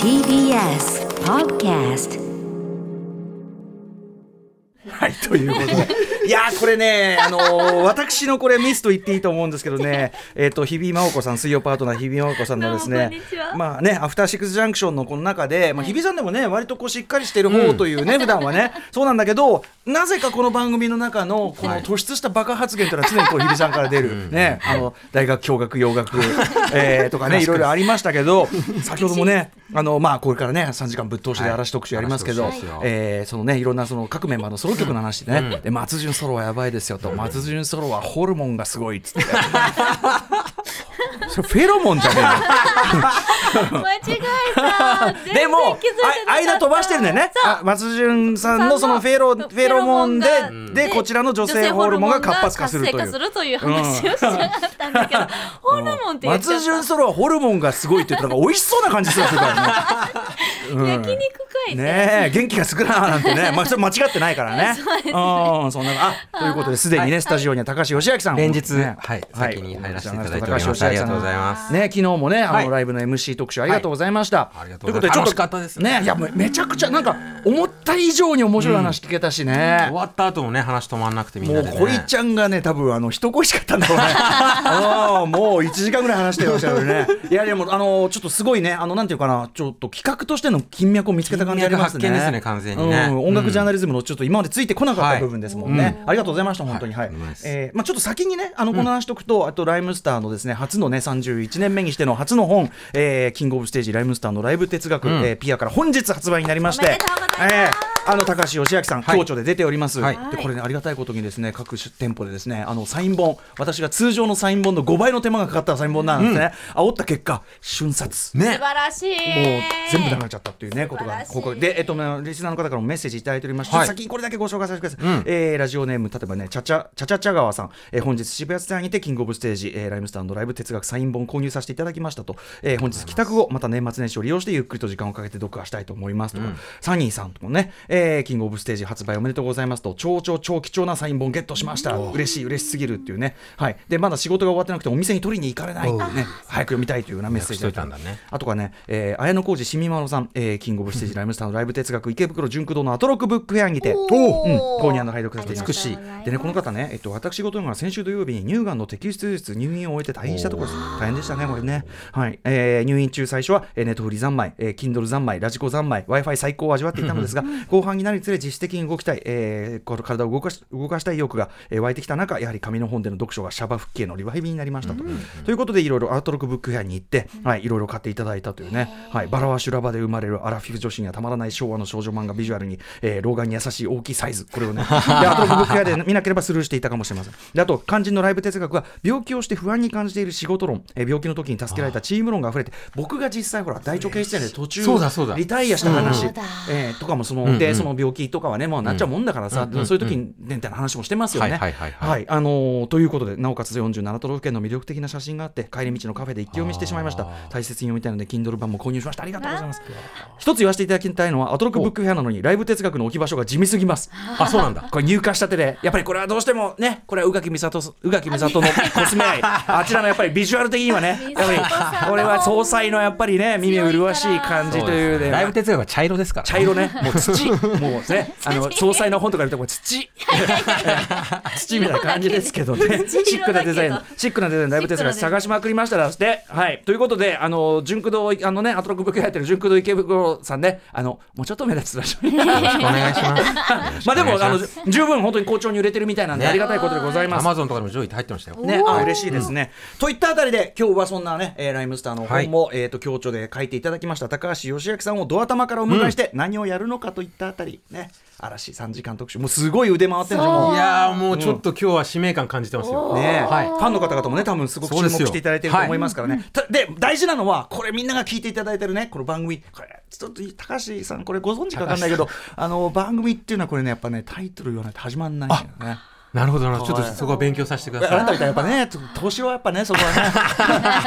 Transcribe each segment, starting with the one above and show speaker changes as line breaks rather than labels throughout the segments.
TBS Podcast
はい、ということで。いやーこれね、あのー私のこれミスと言っていいと思うんですけどね、えっ、と、日比真央子さん、水曜パートナー日比真央子さんのですねまあね、アフターシックスジャンクションのこの中で、まあ、日比さんでもね、割とこうしっかりしてる方というね、普段はね、そうなんだけど、なぜかこの番組の中の、この突出したバカ発言というのは常にこう日比さんから出る、ね、あの、大学教学、洋楽、えーとかね、いろいろありましたけど、先ほどもね、あの、まあ、これからね、3時間ぶっ通しで嵐特集やりますけど、
はい
えーそのねいろんなその各メンバーのソロ曲の話でね、で松潤ソロはやばいですよと、松潤ソロはホルモンがすごいっつって。それフェロモンじゃね
間違えた。
えのでも間飛ばしてるんだよねあ松潤さんのそのフェロフェロモンででこちらの女性ホルモンが活発化するという。
するという話をしなかったんだけど、
松潤ソロはホルモンがすごいって言ったら美味しそうな感じするからね
焼肉か
ねえ元気が少ななんてね、まあ、それ間違ってないからね。
そうですね。
うん、そんなあということですでにね、スタジオには高橋義明さん。
連日
ね。
はい先に入らせていただいております。
高橋義明さん
ありがとうございます
ね昨日もねあの、
はい。
ライブの MC 特集ありがとうございました。
はい。ありがとうござい
うことでちょっと
楽しかったです。ね
いやめめちゃくちゃなんか思った以上に面白い話聞けたしね。
終。わった後もね話止まんなくてみん
もう
なでね。
堀ちゃんがね多分あの一声しかったんだろうね。あーもう1時間ぐらい話してましたよね。いやでもあのちょっとすごいねあのなんていうかなちょっと企画としての金脈を見つけた感じありますね。
金脈発見ですね完全にね。
うん。音楽ジャーナリズムの
う
ちょっと今までついてこなかった部分ですもんね、ありがとうございました本当に。はい、
はい。
えーまあちょっと先にねあのこの話しとくと、あとライムスターのですね初のね31年目にしての初の本、えーキングオブステージライムスターのライブ哲学、えーピアから本日発売になりまして
おめでとうございます。
えーあの高橋義明さん、
はい。
共著で出ております、
はい。
でこれねありがたいことにですね各種店舗でですねあのサイン本私が通常のサイン本の5倍の手間がかかったサイン本なんですね、煽った結果瞬殺。
素
ね
晴らしい。
もう全部なくなっちゃったっていうねことが報告で、えっと、まあリスナーの方からもメッセージいただいておりまして、
はい。
先にこれだけご紹介させてください、
うん。
えーラジオネーム例えばねちゃちゃちゃちゃちゃ川さん、えー本日渋谷ツタヤにてキングオブステージ、えーライムスターのライブ哲学サイン本購入させていただきましたと、えー本日帰宅後また年末年始を利用してゆっくりと時間をかけて読破したいと思いますとか、サニーさんともね、えーキングオブステージ発売おめでとうございますと超超超貴重なサイン本ゲットしました。嬉しい嬉しすぎるっていうね。はい。でまだ仕事が終わってなくてお店に取りに行かれない。ね早く読みたいというようなメッセージ
予約しといたんだね。
あとかね、えー、綾小路しみまろさん、えー、キングオブステージライムスターのライブ哲学池袋純駆動のアトロックブックフェアにて、うん、
おー。
購入の拝読させて
美しい
でね、この方ね、えっと、私事が先週土曜日に乳がんの摘出術入院を終えて退院したところです。大変でしたね、これね。はい。えー入院中最初は、えーネットフリ三昧、えー、Kindle 三昧、ラジコ三昧、Wi-Fi 最高を味わっていたのですが、後半になるにつれ自主的に動きたい、えーこの体を動かし動かしたい意欲が、えー湧いてきた中、やはり紙の本での読書がシャバ復帰へのリバイビになりましたと。ということで、いろいろアートロックブックフェアに行って、はい、いろいろ買っていただいたというね、はい、バラは修羅場で生まれるアラフィフ女子にはたまらない昭和の少女漫画ビジュアルに、えー老眼に優しい大きいサイズ、これをね、でアートロックブックフェアで見なければスルーしていたかもしれません。であと、肝心のライブ哲学は、病気をして不安に感じている仕事論、えー病気の時に助けられたチーム論が溢れて、僕が実際、ほら、大腸憩室炎で途中
そうだそうだ。
リタイアした話、
うん。
えーとかもその、
うんうん。
で、その病気とかはね、もうなっちゃうもんだからさ、
うん
そういう時に、ね、みたいな話もしてますよね。
はいはいはいはい。
はい。あのーということで、なおかつ47都道府県の魅力的な写真があって、帰り道のカフェで一気読みしてしまいました。大切に読みたいので、Kindle 版も購入しました。ありがとうございます。一つ言わせていただきたいのは、アトロックブックフェアなのに、ライブ哲学の置き場所が地味すぎます。
あそうなんだ。
これ入荷したてで、やっぱりこれはどうしてもね、これは宇垣美里、宇垣美里のコスメ愛、あちらのやっぱりビジュアル的にはね、やっぱりこれは総裁のやっぱりね、耳麗しい感じというね、
ライブ哲学は茶色ですから。
茶色ね、もう土、もうね、あの総裁の本とか見るともう土、土みたいな感じですけどね、シックなデザイン、シックなデザインのライブ哲学探しまくりましたらして、はい、ということで、あの純駆動あのね、アトロックブックやってる純駆動池袋さんね、あのもうちょっと目立つら しい。
よろしくお願いします。
まあでもあの
の
十分本当に好調に売れてるみたいなんで、
ね。
ありがたいことでございます。
アマゾンとかでも上位って入ってましたよ。
ね、あ嬉しいですね。といったあたりで、今日はそんなね、えーライムスターの本も、えっ、と、強調で書いていただきました、高橋義明さんをド頭からお迎えして、何をやるのかといったあたり、ね、嵐3時間特集、もうすごい腕回ってるん。
いやーもうちょっと今日は使命感感じてますよ。
ね
はい
ファンの方々もね多分すごく注目していただいていると思いますからね。たで大事なのはこれみんなが聞いていただいてるねこの番組。これちょっと高橋さんこれご存知か分かんないけどあの番組っていうのはこれねやっぱねタイトル言わないと始まんないんだよね。
なるほどなるほど。ちょっとそこは勉強させてください。
あなたみたいにやっぱねと投資はやっぱねそこはね。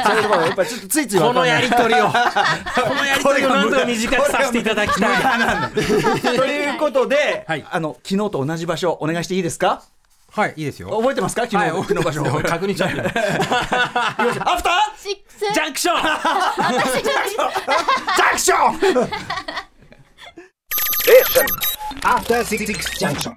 そういうところやっぱりちょっとついつい
このやり取りを。こ
こ
のやり取りをなんとか短くさせていただきたい。
ということで、
はい。
あの昨日と同じ場所お願いしていいですか？
はいいいですよ。
覚えてますか？昨日のの場所、
は い確認しちゃって
アフター？
シックス
ジャンクション！
ジャンクション。
After Six Junction.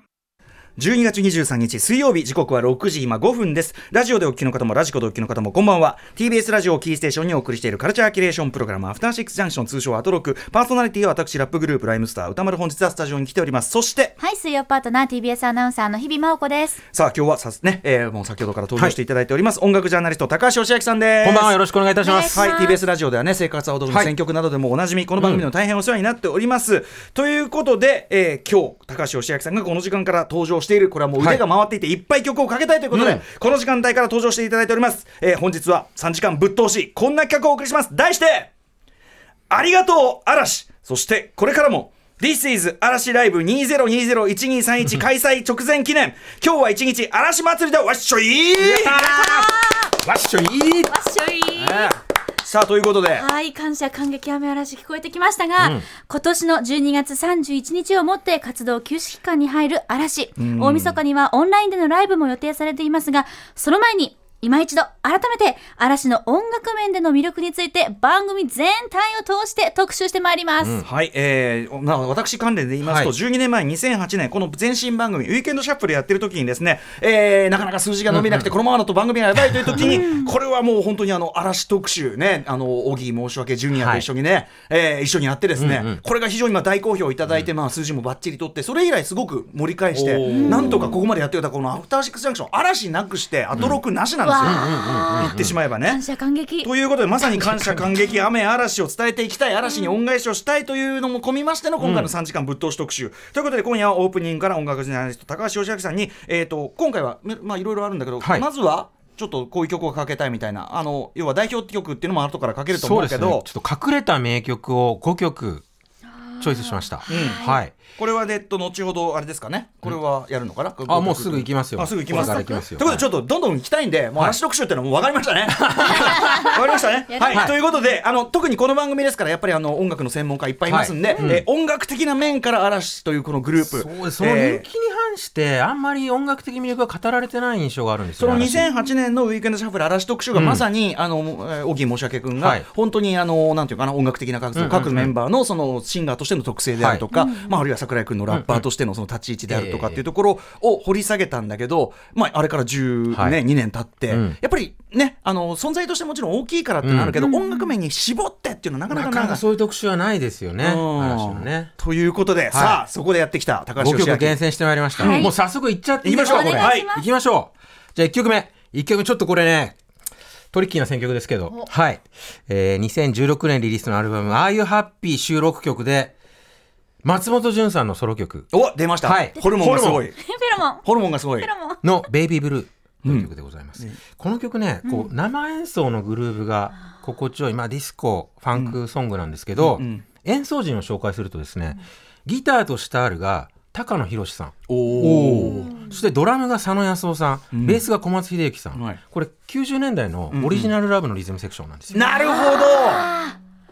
12月23日水曜日時刻は6時今5分です。ラジオでお聞きの方もラジコでお聞きの方もこんばんは。TBS ラジオをキーステーションにお送りしているカルチャーキュレーションプログラムアフターシックスジャンクション通称アトロク。パーソナリティは私ラップグループライムスター歌丸本日はスタジオに来ております。そして
はい水曜パートナー TBS アナウンサーの日々真央子です。
さあ今日はさすね、えーもう先ほどから登場していただいております、音楽ジャーナリスト高橋義明さんです。
こんばんはよろしくお願いいたします。
はい、TBS ラジオではね、生活は踊るの選曲などでもおなじみ、この番組でも大変お世話になっております。ということで、えー今日、高橋義明さんがこの時間から登場している、これはもう腕が回っていて、い、っぱい曲をかけたいということで、
うん。
この時間帯から登場していただいております。えー本日は3時間ぶっ通し、こんな企画をお送りします。題して、ありがとう嵐。そしてこれからも This is 嵐ライブ20201231開催直前記念。今日は一日嵐祭りでわっしょい
わっしょいい
わっしょい
さあということで。
はい感謝感激雨嵐聞こえてきましたが、
うん。
今年の12月31日をもって活動休止期間に入る嵐、大晦日にはオンラインでのライブも予定されていますがその前に今一度改めて嵐の音楽面での魅力について番組全体を通して特集してまいります、
はい、えーまあ、私関連で言いますと、
はい。
12年前2008年この前身番組「ウィーケンドシャッフル」やってる時にですね、えーなかなか数字が伸びなくて、このままだと番組がやばいという時に、これはもう本当にあの嵐特集ねあの小木申し訳ジュニアと一緒にね、えー一緒にやってですね、
うんうん。
これが非常に今大好評いただいて、まあ、数字もばっちり取ってそれ以来すごく盛り返してなんとかここまでやってきたこの「アフターシックスジャンクション」嵐なくしてアトロクなしなんですよ、
わ
言ってしまえばね。
感謝感激。
ということでまさに感謝感激雨嵐を伝えていきたい嵐に恩返しをしたいというのも込みましての今回の3時間ぶっ通し特集、ということで今夜はオープニングから音楽ジャーナリスト高橋義明さんに、えー、と今回はめまあいろいろあるんだけど、
はい。
まずはちょっとこういう曲をかけたいみたいなあの要は代表曲っていうのも後からかけると思
そう
けど
ちょっと隠れた名曲を5曲チョイスしました、はい。
これはで、えっと、後ほどあれですかね？これはやるのかな、
あもうすぐ行きますよ。
あすぐ
行きます。よ。
ということでちょっとどんどん行きたいんで、もう嵐特集っていうのはもう分かりましたね。分かりましたね？はい、
はい。
ということであの特にこの番組ですからやっぱりあの音楽の専門家いっぱいいますんで、
はいうん。
えー音楽的な面から嵐というこのグループ。
そうです。その人
えー。
気に反してあんまり音楽的魅力が語られてない印象があるんです
その
よね嵐
2008年のウィークエンドシャッフル嵐特集がまさに、あのえー小木申し訳君が、
はい。
本当にあのなんていうかな音楽的な活動、
うんうんうん
各メンバーのそのシンガーとしての特性であるとか、まああるいは桜井君のラッパーとしてのその立ち位置であるとかっていうところを掘り下げたんだけど、まああれから10
はい。
ね2年経って、
うん。
やっぱりねあの存在としてもちろん大きいからってのあるけど、音楽面に絞ってっていうのはなかなかな
なかなかそういう特集はないですよねね。
ということで、さあそこでやってきた高橋
5
義明。
曲厳選してまいりました、
はい。
もう早速いっちゃってい
きましょう
これ。
お願いします。
行きましょう。じゃあ1曲目。1曲目ちょっとこれねトリッキーな選曲ですけど。はい、えー、2016年リリースのアルバム「Are You Happy」収録曲で松本潤さんのソロ曲。
お出ました、
はい。
ホルモンがすごい。
フェロモン。
ホルモンがすごい。
の「ベイビーブルー」という曲でございます、この曲ねこう生演奏のグルーヴが心地よい、まあ、ディスコファンクソングなんですけど、
ん。
演奏陣を紹介するとですねギターとシタールが高野寛さん。
おお
そしてドラムが佐野康夫さん、ベースが小松秀行さん、
はい。
これ90年代のオリジナルラブのリズムセクションなんですよ、
なるほど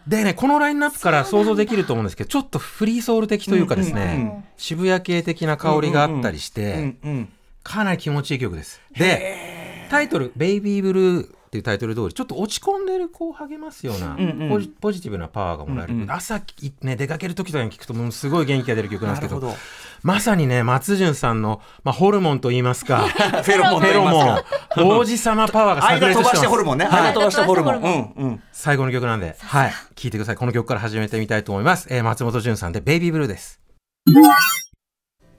でねこのラインナップから想像できると思うんですけどちょっとフリーソウル的というかですね、渋谷系的な香りがあったりして、かなり気持ちいい曲です。で、タイトル、ベイビーブルーっていうタイトル通り、ちょっと落ち込んでる子を励ますような、
んうん
ポジポジティブなパワーがもらえる、
うんうん
朝、ね、出かける時とかに聞くと、もうすごい元気が出る曲なんですけど、まさにね、松潤さんの、まあ、ホルモンと言いますか、
フェロモン
フェロモン王子様パワーが炸
間飛ば
裂してます。
してホルモンね。
はい
間飛ばしてホルモン。
間飛
うんうん。
最後の曲なんで、はい、聴いてください。この曲から始めてみたいと思います。えー松本潤さんで、ベイビーブルーです。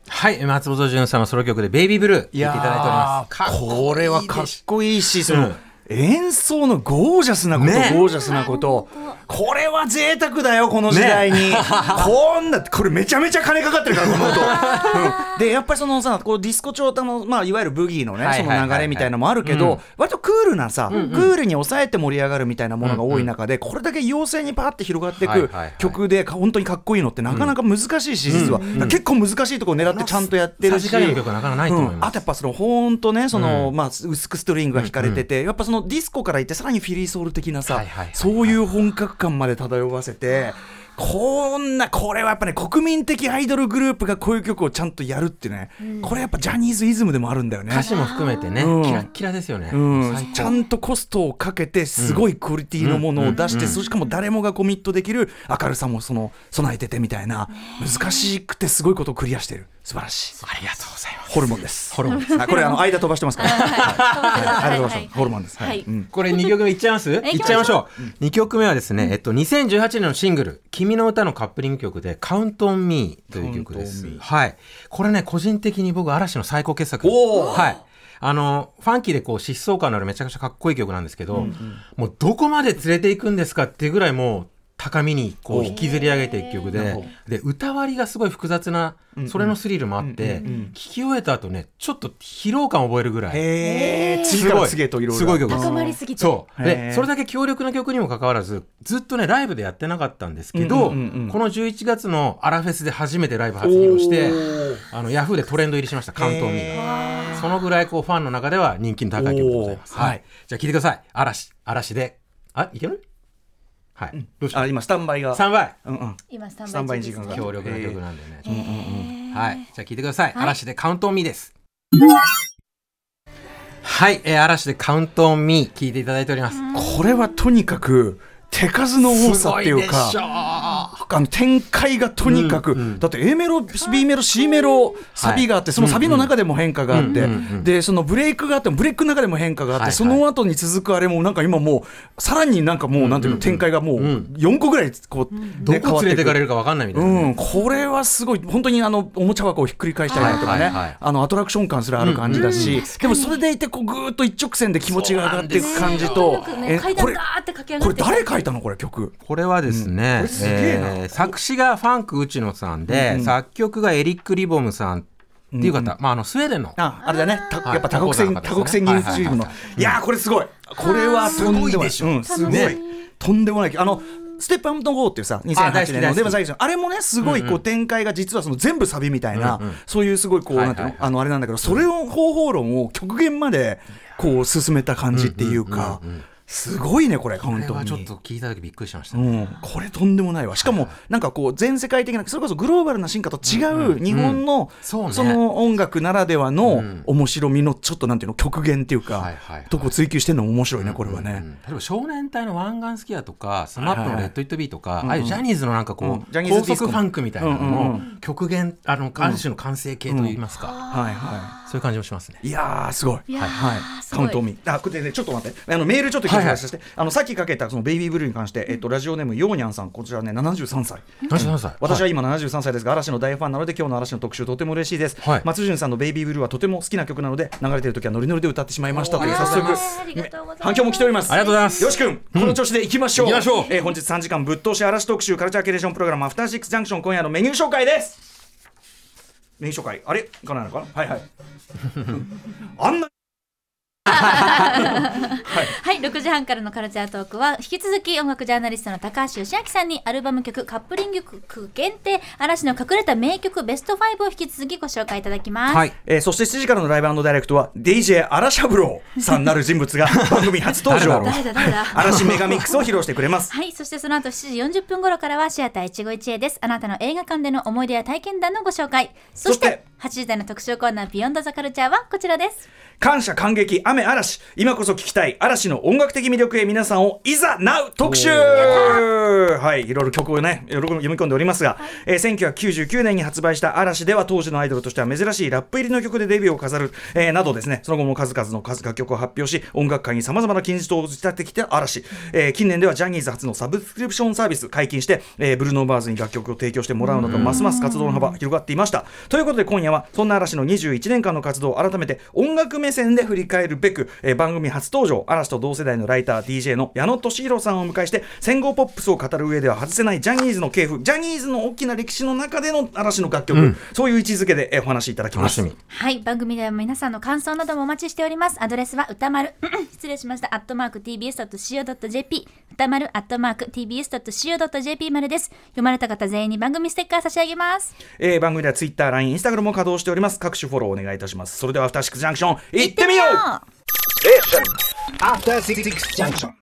はい、松本潤さんのソロ曲で、ベイビーブルー、聴いていただいております。かっこいいでしょ
これはかっこいいし、その、
うん
演奏のゴージャスなこと、
ね。
ゴージャスなこと。これは贅沢だよ、この時代に。こんな、これめちゃめちゃ金かかってるから、この音。うん。で、やっぱりそのさ、こうディスコ調の、まあ、いわゆるブギーのね、そ
はいはいはいはい。
の流れみたいなのもあるけ
うん。
ど、割とクールなさ、クールに抑えて盛り上がるみたいなものが多い中で、これだけ妖精にパーって広がっていく
はいはいはい。
曲で、本当にかっこいいのってなかなか難しいし、実は。結構難しいところ狙ってちゃんとやってるし。
さじ加減の曲はなかなかないと思います。
うん。あとやっぱそのほんとねその、まあ薄くストリングが弾かれてて、やっぱそのディスコからいってさらにフィリーソウル的なさ、そういう本格感まで漂わせてこんなこれはやっぱね国民的アイドルグループがこういう曲をちゃんとやるってね、これやっぱジャニーズイズムでもあるんだよね。
歌詞も含めてね、
うん。
キラッキラですよね。
うん。ちゃんとコストをかけてすごいクオリティのものを出して、そしかも誰もがコミットできる明るさもその備えててみたいな難しくてすごいことをクリアしてる素晴らしい。
ありがとうございます。
ホルモンです。
ホルモン。です
あこれあの間飛ばしてますから。
はい。
間飛ばしてますホルモンです。
はい。
うん。
これ2曲目いっちゃいます？いっちゃいましょう。2曲目はですね、えっと、2018年のシングル、君の歌のカップリング曲で、カウントオンミーという曲です。
Count on Me
はい。これね、個人的に僕、嵐の最高傑作。はい。あの、ファンキーでこう、疾走感のあるめちゃくちゃかっこいい曲なんですけど、もうどこまで連れていくんですかっていうぐらいもう、高みにこう引きずり上げていく曲でで、歌割りがすごい複雑な、それのスリルもあって、聞き終えた後ね、ちょっと疲労感を覚えるぐらい。
へえ次から次へとい
すごい曲。です
高まりすぎて。
そう。でそれだけ強力な曲にもかかわらずずっとねライブでやってなかったんですけど、この11月のアラフェスで初めてライブ初披露してあのヤフーでトレンド入りしました関東民。そのぐらいこうファンの中では人気の高い曲でございます、
はい、
じゃあ聴いてください。嵐。嵐で。あいける？はい、どうし
あ今スタンバイが。
3倍
うんうん。
今スタ
スタン
ンバイ
時間が。
強力な曲なんでね、
えー。
はい。じゃあ聞いてください。
はい。
嵐でカウントオンミーです。はい。えー嵐でカウントオンミー聞いていただいております。
これはとにかく手数の多さっていうか
すごいでしょ
あの展開がとにかく、
うんうん。
だって A メロ B メロ C メロサビがあって、そのサビの中でも変化があって、
うんうんうん。
でそのブレイクがあってもブレイクの中でも変化があって、
はいはい。
その後に続くあれもなんか今もうさらになんかもうなんていうの、展開がもう
うん。
4個ぐらいこう、
ど
ね
こ連れてかれ
る
るか分かんないみたいなね、
うん、これはすごい本当にあのおもちゃ箱をひっくり返したりだとかね、
はいはいはい
あのアトラクション感すらある感じだし、でもそれでいてこうぐーっと一直線で気持ちが上がっていく感じと、
ね。階
これこれ誰書いたのこれ曲？
これはですね、
これすげえな。
えー作詞がファンク内野さんで、作曲がエリック・リボムさんっていう方、まあ、あのスウェーデンの。
あ、あれだね。た
はい。
やっぱ多国籍、
タコさん
多国籍技術チームの。いやー、これすごい。これは。
すごいでしょ。
うん、すごい。
ね。
とんでもない。あの、ステップアップの GO っていうさ、
大好
2008
き
年のデバ
大好き。
サイズあれもね、すごいこう展開が実はその全部サビみたいな、そういうすごいこう、
はい
なんていうの
はいはい
あの、あれなんだけど、それを方法論を極限までこう進めた感じっていうか、すごいね、これ、本当に。
これはちょっと聞いた時びっくりしました、
うん、これとんでもないわ。しかもなんかこう全世界的なそれこそグローバルな進化と違う日本の
そ
の音楽ならではの
ん。
面白みのちょっとなんていうの極限っていうか
はいはいはい
とこを追求してるのも面白いねこれは
うん。
ね。
例えば少年隊の湾岸スキーヤーとかスマップのレット・イット・ビーとか、
いはい
ああいうジャニーズのなんかこう、
うん。ジャニーズ
高速ファンクみたいなの
うんうんう
の極限あのある種の完成形といいますか、
はいは
そういう感じもしますね。
い。いやーすごい。はい。
すごい。
カウントミー。あ、これでねちょっと待って。あのメールちょっと紹介させて。あのさっきかけたそのベイビーブルーに関してえっとラジオネームヨーニャンさんこちらね73歳。
何歳。
私は今73歳です。が、嵐の大ファンなので今日の嵐の特集とても嬉しいです、
はい。
松潤さんの「ベイビーブルー」はとても好きな曲なので流れてる時はノリノリで歌ってしまいました。という早速。
ありがとうございます。
反響も来ております。
ありがとうございます。
よし君この調子でいきましょう、
行きましょう。
えー本日3時間ぶっ通し嵐特集カルチャーキュレーションプログラム「アフターシックスジャンクション」今夜のメニュー紹介です年初回あれ？かないのかな？はいはい。あんな
はい、6時半からのカルチャートークは引き続き音楽ジャーナリストの高橋義明さんにアルバム曲カップリング曲限定嵐の隠れた名曲ベスト5を引き続きご紹介いただきます。
はい
えーそして7時からのライブダイレクトは DJ 荒シャブローさんなる人物が 番組初登場嵐メガミックスを披露してくれます
はい、そしてその後7時40分頃からはシアター一期一会です。あなたの映画館での思い出や体験談のご紹介。そして
そして
8時台の特集コーナービヨンドザカルチャーはこちらです。
感謝感激雨嵐。今こそ聞きたい嵐の音楽的魅力へ皆さんをいざなう特集!はいいろいろ曲をね読み込んでおりますが、えー1999年に発売した嵐では当時のアイドルとしては珍しいラップ入りの曲でデビューを飾る、えーなどですね。その後も数々の数楽曲を発表し音楽界にさまざまな金字塔を打ち立ててきた嵐、えー近年ではジャニーズ初のサブスクリプションサービス解禁して、えーブルーノーバーズに楽曲を提供してもらうなどますます活動の幅広がっていました。ということで今夜はそんな嵐の21年間の活動を改めて音楽目線で振り返るべく、えー番組初登場嵐と同世代のライター DJ の矢野俊弘さんをお迎えして戦後ポップスを語る上では外せないジャニーズの系譜ジャニーズの大きな歴史の中での嵐の楽曲、そういう位置づけで、えーお話しいただきます。
楽しみ。
はい、番組では皆さんの感想などもお待ちしております。アドレスは歌丸、失礼しました、アットマーク tbs.co.jp、歌丸、アットマーク tbs.co.jp までです。読まれた方全員に番組ステッカー差し上げます。
えー番組では Twitter、LINE、Instagram も稼働しております。各種フォローお願いいたします。それではアフターシックスジャンクション行ってみよう